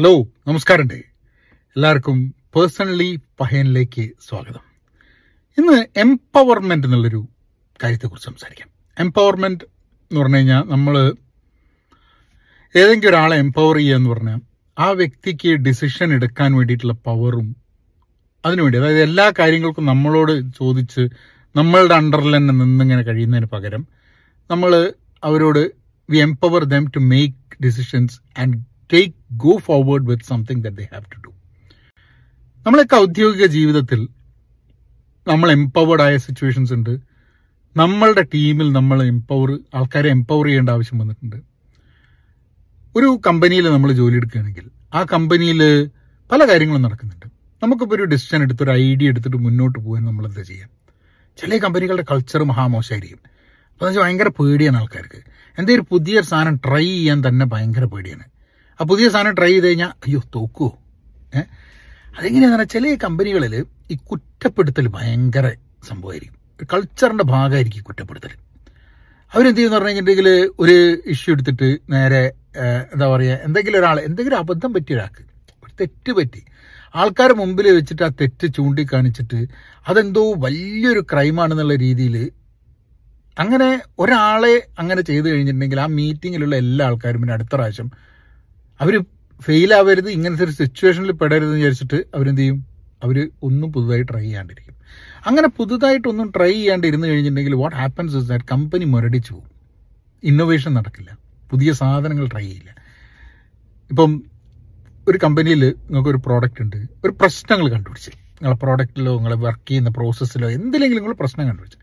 Hello നമസ്കാരമുണ്ട്. എല്ലാവർക്കും personally പഹയനിലേക്ക് സ്വാഗതം. ഇന്ന് എംപവർമെന്റ് എന്നുള്ളൊരു കാര്യത്തെക്കുറിച്ച് സംസാരിക്കാം. എംപവർമെന്റ് എന്ന് പറഞ്ഞു കഴിഞ്ഞാൽ നമ്മൾ ഏതെങ്കിലും ഒരാളെ എംപവർ ചെയ്യുക എന്ന് പറഞ്ഞാൽ ആ വ്യക്തിക്ക് ഡിസിഷൻ എടുക്കാൻ വേണ്ടിയിട്ടുള്ള പവറും അതിനുവേണ്ടി അതായത് എല്ലാ കാര്യങ്ങൾക്കും നമ്മളോട് ചോദിച്ച് നമ്മളുടെ അണ്ടറിൽ തന്നെ നിന്നിങ്ങനെ കഴിയുന്നതിന് പകരം നമ്മൾ അവരോട് we empower them to make decisions and take go forward with something they have to do നമ്മളൊക്കെ ഔദ്യോഗിക ജീവിതത്തിൽ നമ്മൾ എംപവേർഡ് ആയ സിറ്റുവേഷൻസ് ഉണ്ട്. നമ്മളുടെ ടീമിൽ നമ്മൾ എംപവർ ആൾക്കാരെ എംപവർ ചെയ്യേണ്ട ആവശ്യം വന്നിട്ടുണ്ട്. ഒരു കമ്പനിയിൽ നമ്മൾ ജോലി എടുക്കുകയാണെങ്കിൽ ആ കമ്പനിയിൽ പല കാര്യങ്ങളും നടക്കുന്നുണ്ട്. നമുക്കിപ്പോൾ ഒരു ഡിസിഷൻ എടുത്ത് ഒരു ഐഡിയ എടുത്തിട്ട് മുന്നോട്ട് പോകാൻ നമ്മൾ എന്താ ചെയ്യാം? ചില കമ്പനികളുടെ കൾച്ചർ മഹാമോശമായിരിക്കും. അപ്പോൾ എന്ന് വെച്ചാൽ ഭയങ്കര പേടിയാണ് ആൾക്കാർക്ക്. എന്തെങ്കിലും പുതിയ സാധനം ട്രൈ ചെയ്യാൻ തന്നെ ഭയങ്കര പേടിയാണ്. ആ പുതിയ സാധനം ട്രൈ ചെയ്ത് കഴിഞ്ഞാൽ അയ്യോ തോക്കുവോ ഏഹ് അതെങ്ങനെയാണെന്ന് പറഞ്ഞാൽ ചില കമ്പനികളിൽ ഈ കുറ്റപ്പെടുത്തൽ ഭയങ്കര സംഭവമായിരിക്കും. കൾച്ചറിന്റെ ഭാഗമായിരിക്കും കുറ്റപ്പെടുത്തൽ അവരെന്ത് ചെയ്യുന്ന പറഞ്ഞു കഴിഞ്ഞിട്ടുണ്ടെങ്കിൽ ഒരു ഇഷ്യൂ എടുത്തിട്ട് നേരെ എന്താ പറയുക എന്തെങ്കിലും ഒരാൾ എന്തെങ്കിലും അബദ്ധം പറ്റിയ ഒരാൾക്ക് ഒരു തെറ്റ് പറ്റി ആൾക്കാരെ മുമ്പിൽ വെച്ചിട്ട് ആ തെറ്റ് ചൂണ്ടിക്കാണിച്ചിട്ട് അതെന്തോ വലിയൊരു ക്രൈമാണെന്നുള്ള രീതിയിൽ അങ്ങനെ ഒരാളെ അങ്ങനെ ചെയ്തു കഴിഞ്ഞിട്ടുണ്ടെങ്കിൽ ആ മീറ്റിങ്ങിലുള്ള എല്ലാ ആൾക്കാരും പിന്നെ അടുത്ത പ്രാവശ്യം അവർ ഫെയിൽ ആവരുത് ഇങ്ങനത്തെ ഒരു സിറ്റുവേഷനിൽ പെടരുത് എന്ന് വിചാരിച്ചിട്ട് അവരെന്ത് ചെയ്യും? അവർ ഒന്നും പുതുതായി ട്രൈ ചെയ്യാണ്ടിരിക്കും. അങ്ങനെ പുതുതായിട്ടൊന്നും ട്രൈ ചെയ്യാണ്ടിരുന്ന് കഴിഞ്ഞിട്ടുണ്ടെങ്കിൽ what happens is that company മുരടിച്ചു പോകും. ഇന്നോവേഷൻ നടക്കില്ല. പുതിയ സാധനങ്ങൾ ട്രൈ ചെയ്യില്ല. ഇപ്പം ഒരു കമ്പനിയിൽ നിങ്ങൾക്ക് ഒരു പ്രോഡക്റ്റ് ഉണ്ട്. ഒരു പ്രശ്നങ്ങൾ കണ്ടുപിടിച്ച്. നിങ്ങളെ പ്രോഡക്റ്റിലോ നിങ്ങളെ വർക്ക് ചെയ്യുന്ന പ്രോസസ്സിലോ എന്തിലെങ്കിലും നിങ്ങൾ പ്രശ്നം കണ്ടുപിടിച്ച്.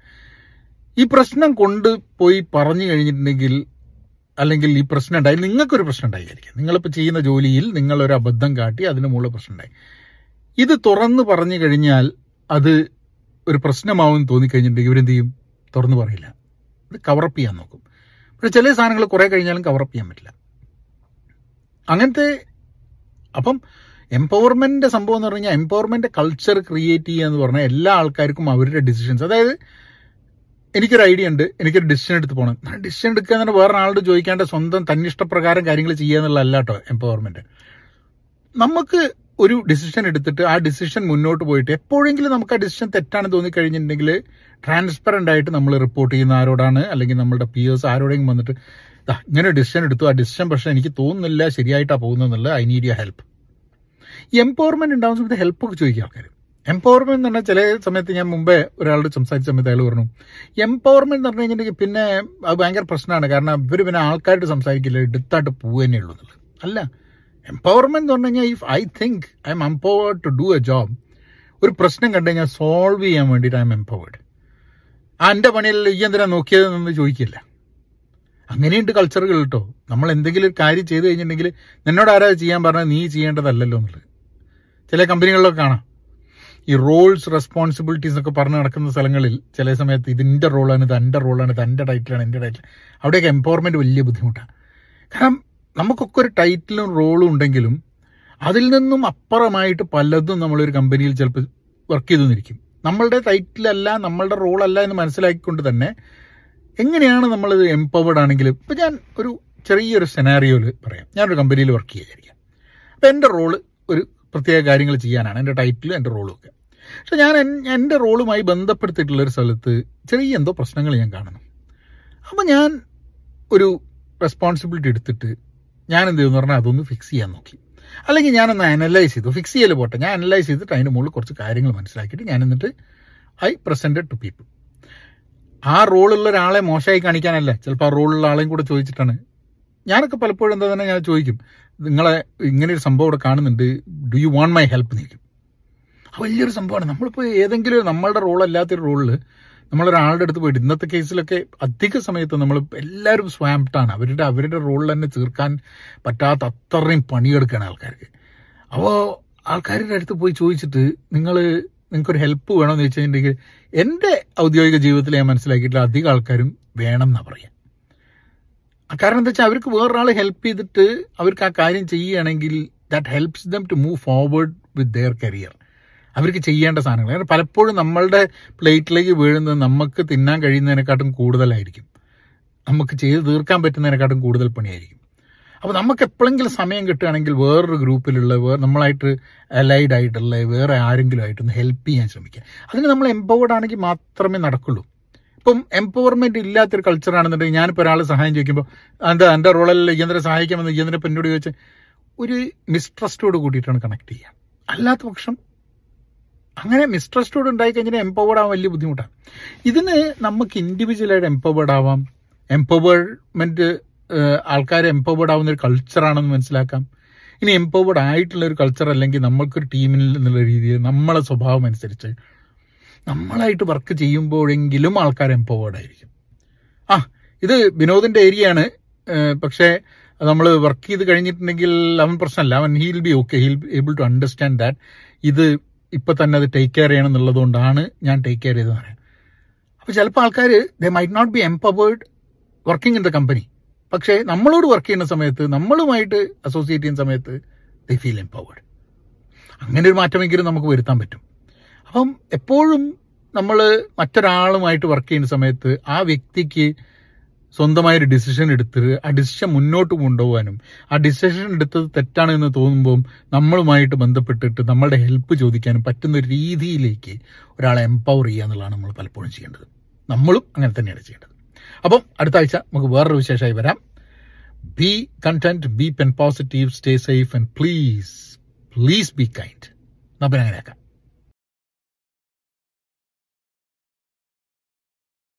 ഈ പ്രശ്നം കൊണ്ട് പോയി പറഞ്ഞു കഴിഞ്ഞിട്ടുണ്ടെങ്കിൽ അല്ലെങ്കിൽ ഈ പ്രശ്നം ഉണ്ടായി നിങ്ങൾക്കൊരു പ്രശ്നം ഉണ്ടായിരിക്കും. നിങ്ങളിപ്പോൾ ചെയ്യുന്ന ജോലിയിൽ നിങ്ങളൊരു അബദ്ധം കാട്ടി അതിന് മുകളിൽ പ്രശ്നം ഉണ്ടായി. ഇത് തുറന്നു പറഞ്ഞു കഴിഞ്ഞാൽ അത് ഒരു പ്രശ്നമാവും തോന്നിക്കഴിഞ്ഞിട്ടുണ്ടെങ്കിൽ ഇവരെന്ത് ചെയ്യും? തുറന്നു പറയില്ല. ഇത് കവറപ്പ് ചെയ്യാൻ നോക്കും. പക്ഷെ ചില സാധനങ്ങൾ കുറെ കഴിഞ്ഞാലും കവറപ്പ് ചെയ്യാൻ പറ്റില്ല. അങ്ങനത്തെ അപ്പം എംപവർമെന്റിന്റെ സംഭവം എന്ന് പറഞ്ഞു കഴിഞ്ഞാൽ എംപവർമെന്റ് കൾച്ചർ ക്രിയേറ്റ് ചെയ്യുക എന്ന് പറഞ്ഞാൽ എല്ലാ ആൾക്കാർക്കും അവരുടെ ഡിസിഷൻസ് അതായത് എനിക്കൊരു ഐഡിയ ഉണ്ട്. എനിക്കൊരു ഡിസിഷൻ എടുത്ത് പോകണം ഡിസിഷൻ എന്ന് പറഞ്ഞാൽ വേറെ ആളോട് ചോദിക്കാണ്ട് സ്വന്തം തന്നിഷ്ടപ്രകാരം കാര്യങ്ങൾ ചെയ്യുക എന്നുള്ളതല്ല കേട്ടോ എംപവർമെന്റ് നമുക്ക് ഒരു ഡിസിഷൻ എടുത്തിട്ട് ആ ഡിസിഷൻ മുന്നോട്ട് പോയിട്ട് എപ്പോഴെങ്കിലും നമുക്ക് ആ ഡിസിഷൻ തെറ്റാണെന്ന് തോന്നിക്കഴിഞ്ഞിട്ടുണ്ടെങ്കിൽ ട്രാൻസ്പെറന്റ് ആയിട്ട് നമ്മൾ റിപ്പോർട്ട് ചെയ്യുന്ന ആരോടാണ് അല്ലെങ്കിൽ നമ്മളുടെ പിയേഴ്സ് ആരോടെങ്കിലും വന്നിട്ട് "ദാ, ഇങ്ങനെ ഡിസിഷൻ എടുത്തു. ആ ഡിസിഷൻ പക്ഷേ എനിക്ക് തോന്നുന്നില്ല ശരിയായിട്ടാണ് പോകുന്നതെന്നുള്ളത് I need you help empowerment ഉണ്ടാകുന്ന സമയത്ത് ഹെൽപ്പ് ചോദിക്കുക ചോദിക്കും ആൾക്കാർ എംപവർമെന്റ് എന്ന് പറഞ്ഞാൽ ചില സമയത്ത് ഞാൻ മുമ്പേ ഒരാളോട് സംസാരിച്ച സമയത്ത് അയാൾ പറഞ്ഞു എംപവർമെന്റ് എന്ന് പറഞ്ഞു പിന്നെ അത് ഭയങ്കര പ്രശ്നമാണ്. കാരണം ഇവർ പിന്നെ ആൾക്കാരോട് സംസാരിക്കില്ല. എടുത്തായിട്ട് പോവുകയെന്നേ ഉള്ളൂ എന്നുള്ളത്. അല്ല. എംപവർമെന്റ് എന്ന് പറഞ്ഞു കഴിഞ്ഞാൽ if I think I'm empowered to do a job ഒരു പ്രശ്നം കണ്ടു കഴിഞ്ഞാൽ സോൾവ് ചെയ്യാൻ വേണ്ടിയിട്ട് ഐ എം എംപവേർഡ് ആ എന്റെ പണിയല്ല ഈ എന്തിനാ നോക്കിയതെന്നൊന്നും ചോദിക്കില്ല. അങ്ങനെയുണ്ട് കൾച്ചറുകൾ കേട്ടോ. നമ്മൾ എന്തെങ്കിലും ഒരു കാര്യം ചെയ്തു കഴിഞ്ഞിട്ടുണ്ടെങ്കിൽ നിന്നോട് ആരാ ചെയ്യാൻ പറഞ്ഞാൽ നീ ചെയ്യേണ്ടതല്ലല്ലോ എന്നുള്ളത്. ചില കമ്പനികളിലൊക്കെ കാണാം. ഈ റോൾസ് റെസ്പോൺസിബിലിറ്റീസ് എന്നൊക്കെ പറഞ്ഞ് നടക്കുന്ന സ്ഥലങ്ങളിൽ ചില സമയത്ത് ഇതിന്റെ റോളാണ് ഇത് എന്റെ റോളാണ് ഇത് എന്റെ ടൈറ്റിലാണ് എന്റെ ടൈറ്റിൽ അവിടെയൊക്കെ എംപവർമെന്റ് വലിയ ബുദ്ധിമുട്ടാണ്. കാരണം നമുക്കൊക്കെ ഒരു ടൈറ്റിലും റോളും ഉണ്ടെങ്കിലും അതിൽ നിന്നും അപ്പുറമായിട്ട് പലതും നമ്മളൊരു കമ്പനിയിൽ ചിലപ്പോൾ വർക്ക് ചെയ്തു നിന്നിരിക്കും നമ്മളുടെ ടൈറ്റിലല്ല നമ്മളുടെ റോളല്ല എന്ന് മനസ്സിലാക്കിക്കൊണ്ട് തന്നെ എങ്ങനെയാണ് നമ്മളിത് എംപവേർഡ് ആണെങ്കിലും ഇപ്പം ഞാൻ ഒരു ചെറിയൊരു സെനാറിയോയിൽ പറയാം. ഞാനൊരു കമ്പനിയിൽ വർക്ക് ചെയ്യാതിരിക്കാം അപ്പോൾ എന്റെ റോൾ ഒരു പ്രത്യേക കാര്യങ്ങൾ ചെയ്യാനാണ്. എന്റെ ടൈറ്റിലും എന്റെ റോളും ഒക്കെ. പക്ഷെ ഞാൻ എന്റെ റോളുമായി ബന്ധപ്പെടുത്തിയിട്ടുള്ളൊരു സ്ഥലത്ത് ചെറിയ എന്തോ പ്രശ്നങ്ങൾ ഞാൻ കാണുന്നു അപ്പം ഞാൻ ഒരു റെസ്പോൺസിബിലിറ്റി എടുത്തിട്ട് ഞാൻ എന്ത് ചെയ്യുന്നു പറഞ്ഞാൽ അതൊന്ന് ഫിക്സ് ചെയ്യാൻ നോക്കി. അല്ലെങ്കിൽ ഞാനൊന്ന് അനലൈസ് ചെയ്തു. ഫിക്സ് ചെയ്യൽ പോട്ടെ. ഞാൻ അനലൈസ് ചെയ്തിട്ട് അതിന്റെ മുകളിൽ കുറച്ച് കാര്യങ്ങൾ മനസ്സിലാക്കിയിട്ട് ഞാൻ എന്നിട്ട് ഐ പ്രസന്റഡ് ടു പീപ്പിൾ ആ റോളുള്ള ഒരാളെ മോശമായി കാണിക്കാനല്ല. ചിലപ്പോൾ ആ റോളുള്ള ആളെയും കൂടെ ചോദിച്ചിട്ടാണ്. ഞാനൊക്കെ പലപ്പോഴും എന്താ തന്നെ ഞാൻ ചോദിക്കും. നിങ്ങളെ ഇങ്ങനെ ഒരു സംഭവം ഇവിടെ കാണുന്നുണ്ട്. Do you want my help അത് വലിയൊരു സംഭവമാണ്. നമ്മളിപ്പോൾ ഏതെങ്കിലും നമ്മളുടെ റോൾ അല്ലാത്തൊരു റോളിൽ നമ്മളൊരാളുടെ അടുത്ത് പോയിട്ട് ഇന്നത്തെ കേസിലൊക്കെ അധിക സമയത്ത് നമ്മൾ എല്ലാവരും സ്വാംപ്റ്റാണ് അവരുടെ അവരുടെ റോളിൽ തന്നെ തീർക്കാൻ പറ്റാത്ത അത്രയും പണിയെടുക്കുകയാണ് ആൾക്കാർക്ക്. അപ്പോൾ ആൾക്കാരുടെ അടുത്ത് പോയി ചോദിച്ചിട്ട് നിങ്ങൾ നിങ്ങൾക്കൊരു ഹെൽപ്പ് വേണമെന്ന് വെച്ച് കഴിഞ്ഞിട്ടുണ്ടെങ്കിൽ എന്റെ ഔദ്യോഗിക ജീവിതത്തിൽ ഞാൻ മനസ്സിലാക്കിയിട്ടുള്ള അധികം ആൾക്കാരും വേണം എന്നാ പറയാം. ആ കാരണം എന്താ വെച്ചാൽ അവർക്ക് വേറൊരാൾ ഹെൽപ്പ് ചെയ്തിട്ട് അവർക്ക് ആ കാര്യം ചെയ്യുകയാണെങ്കിൽ that helps them to move forward with their career അവർക്ക് ചെയ്യേണ്ട സാധനങ്ങൾ. കാരണം പലപ്പോഴും നമ്മളുടെ പ്ലേറ്റിലേക്ക് വീഴുന്നത് നമുക്ക് തിന്നാൻ കഴിയുന്നതിനെക്കാട്ടും കൂടുതലായിരിക്കും. നമുക്ക് ചെയ്ത് തീർക്കാൻ പറ്റുന്നതിനെക്കാട്ടും കൂടുതൽ പണിയായിരിക്കും. അപ്പോൾ നമുക്ക് എപ്പോഴെങ്കിലും സമയം കിട്ടുകയാണെങ്കിൽ വേറൊരു ഗ്രൂപ്പിലുള്ള വേറെ നമ്മളായിട്ട് അലൈഡ് ആയിട്ടുള്ള വേറെ ആരെങ്കിലും ആയിട്ടൊന്ന് ഹെൽപ്പ് ചെയ്യാൻ ശ്രമിക്കുക അതിന് നമ്മൾ എംപവേർഡ് ആണെങ്കിൽ മാത്രമേ നടക്കുള്ളൂ. ഇപ്പം എംപവർമെന്റ് ഇല്ലാത്തൊരു കൾച്ചറാണെന്നുണ്ടെങ്കിൽ ഞാനിപ്പോൾ ഒരാൾ സഹായം ചോദിക്കുമ്പോൾ എന്താ എന്റെ റോളല്ല ഇയന്ത്രെ സഹായിക്കാമെന്ന്? ഇയന്ത്രെ എന്നോട് ചോദിച്ചാൽ ഒരു മിസ്ട്രസ്റ്റോട് കൂടിയിട്ടാണ് കണക്ട് ചെയ്യുക അല്ലാത്ത പക്ഷം അങ്ങനെ മിസ്ട്രസ്റ്റോട് ഉണ്ടായി കഴിഞ്ഞാൽ എംപവേർഡ് ആവാൻ വലിയ ബുദ്ധിമുട്ടാണ്. ഇതിന് നമുക്ക് ഇൻഡിവിജ്വലായിട്ട് എംപവേർഡ് ആവാം. എംപവേർമെന്റ് ആൾക്കാർ എംപവേർഡ് ആവുന്ന ഒരു കൾച്ചറാണെന്ന് മനസ്സിലാക്കാം. ഇനി എംപവേർഡ് ആയിട്ടുള്ള ഒരു കൾച്ചർ അല്ലെങ്കിൽ നമ്മൾക്കൊരു ടീമിൽ എന്നുള്ള രീതിയിൽ നമ്മളെ സ്വഭാവം അനുസരിച്ച് നമ്മളായിട്ട് വർക്ക് ചെയ്യുമ്പോഴെങ്കിലും ആൾക്കാർ എംപവേർഡ് ആയിരിക്കും. ആ ഇത് വിനോദിന്റെ ഏരിയ ആണ്. പക്ഷേ നമ്മൾ വർക്ക് ചെയ്ത് കഴിഞ്ഞിട്ടുണ്ടെങ്കിൽ അവൻ പ്രശ്നമല്ല. അവൻ he'll be okay he'll able to understand that ഇത് ഇപ്പൊ തന്നെ അത് ടേക്ക് കെയർ ചെയ്യണം എന്നുള്ളതുകൊണ്ടാണ് ഞാൻ ടേക്ക് കെയർ ചെയ്തെന്ന് പറയാം. അപ്പോൾ ചിലപ്പോൾ ആൾക്കാർ they might not be empowered working in the company പക്ഷേ നമ്മളോട് വർക്ക് ചെയ്യുന്ന സമയത്ത് നമ്മളുമായിട്ട് അസോസിയേറ്റ് ചെയ്യുന്ന സമയത്ത് ദേ ഫീൽ എംപവേർഡ് അങ്ങനെ ഒരു മാറ്റമെങ്കിലും നമുക്ക് വരുത്താൻ പറ്റും. അപ്പം എപ്പോഴും നമ്മൾ മറ്റൊരാളുമായിട്ട് വർക്ക് ചെയ്യുന്ന സമയത്ത് ആ വ്യക്തിക്ക് സ്വന്തമായൊരു ഡിസിഷൻ എടുത്ത് ആ ഡിസിഷൻ മുന്നോട്ട് കൊണ്ടുപോകാനും ആ ഡിസിഷൻ എടുത്തത് തെറ്റാണ് എന്ന് തോന്നുമ്പോൾ നമ്മളുമായിട്ട് ബന്ധപ്പെട്ടിട്ട് നമ്മളുടെ ഹെൽപ്പ് ചോദിക്കാനും പറ്റുന്ന ഒരു രീതിയിലേക്ക് ഒരാളെ എംപവർ ചെയ്യുക എന്നുള്ളതാണ് നമ്മൾ പലപ്പോഴും ചെയ്യേണ്ടത്. നമ്മളും അങ്ങനെ തന്നെയാണ് ചെയ്യേണ്ടത്. അപ്പം അടുത്ത ആഴ്ച നമുക്ക് വേറൊരു വിശേഷമായി വരാം. Be content be pen positive stay safe and please please be kind അപ്പം അങ്ങനെയാക്കാം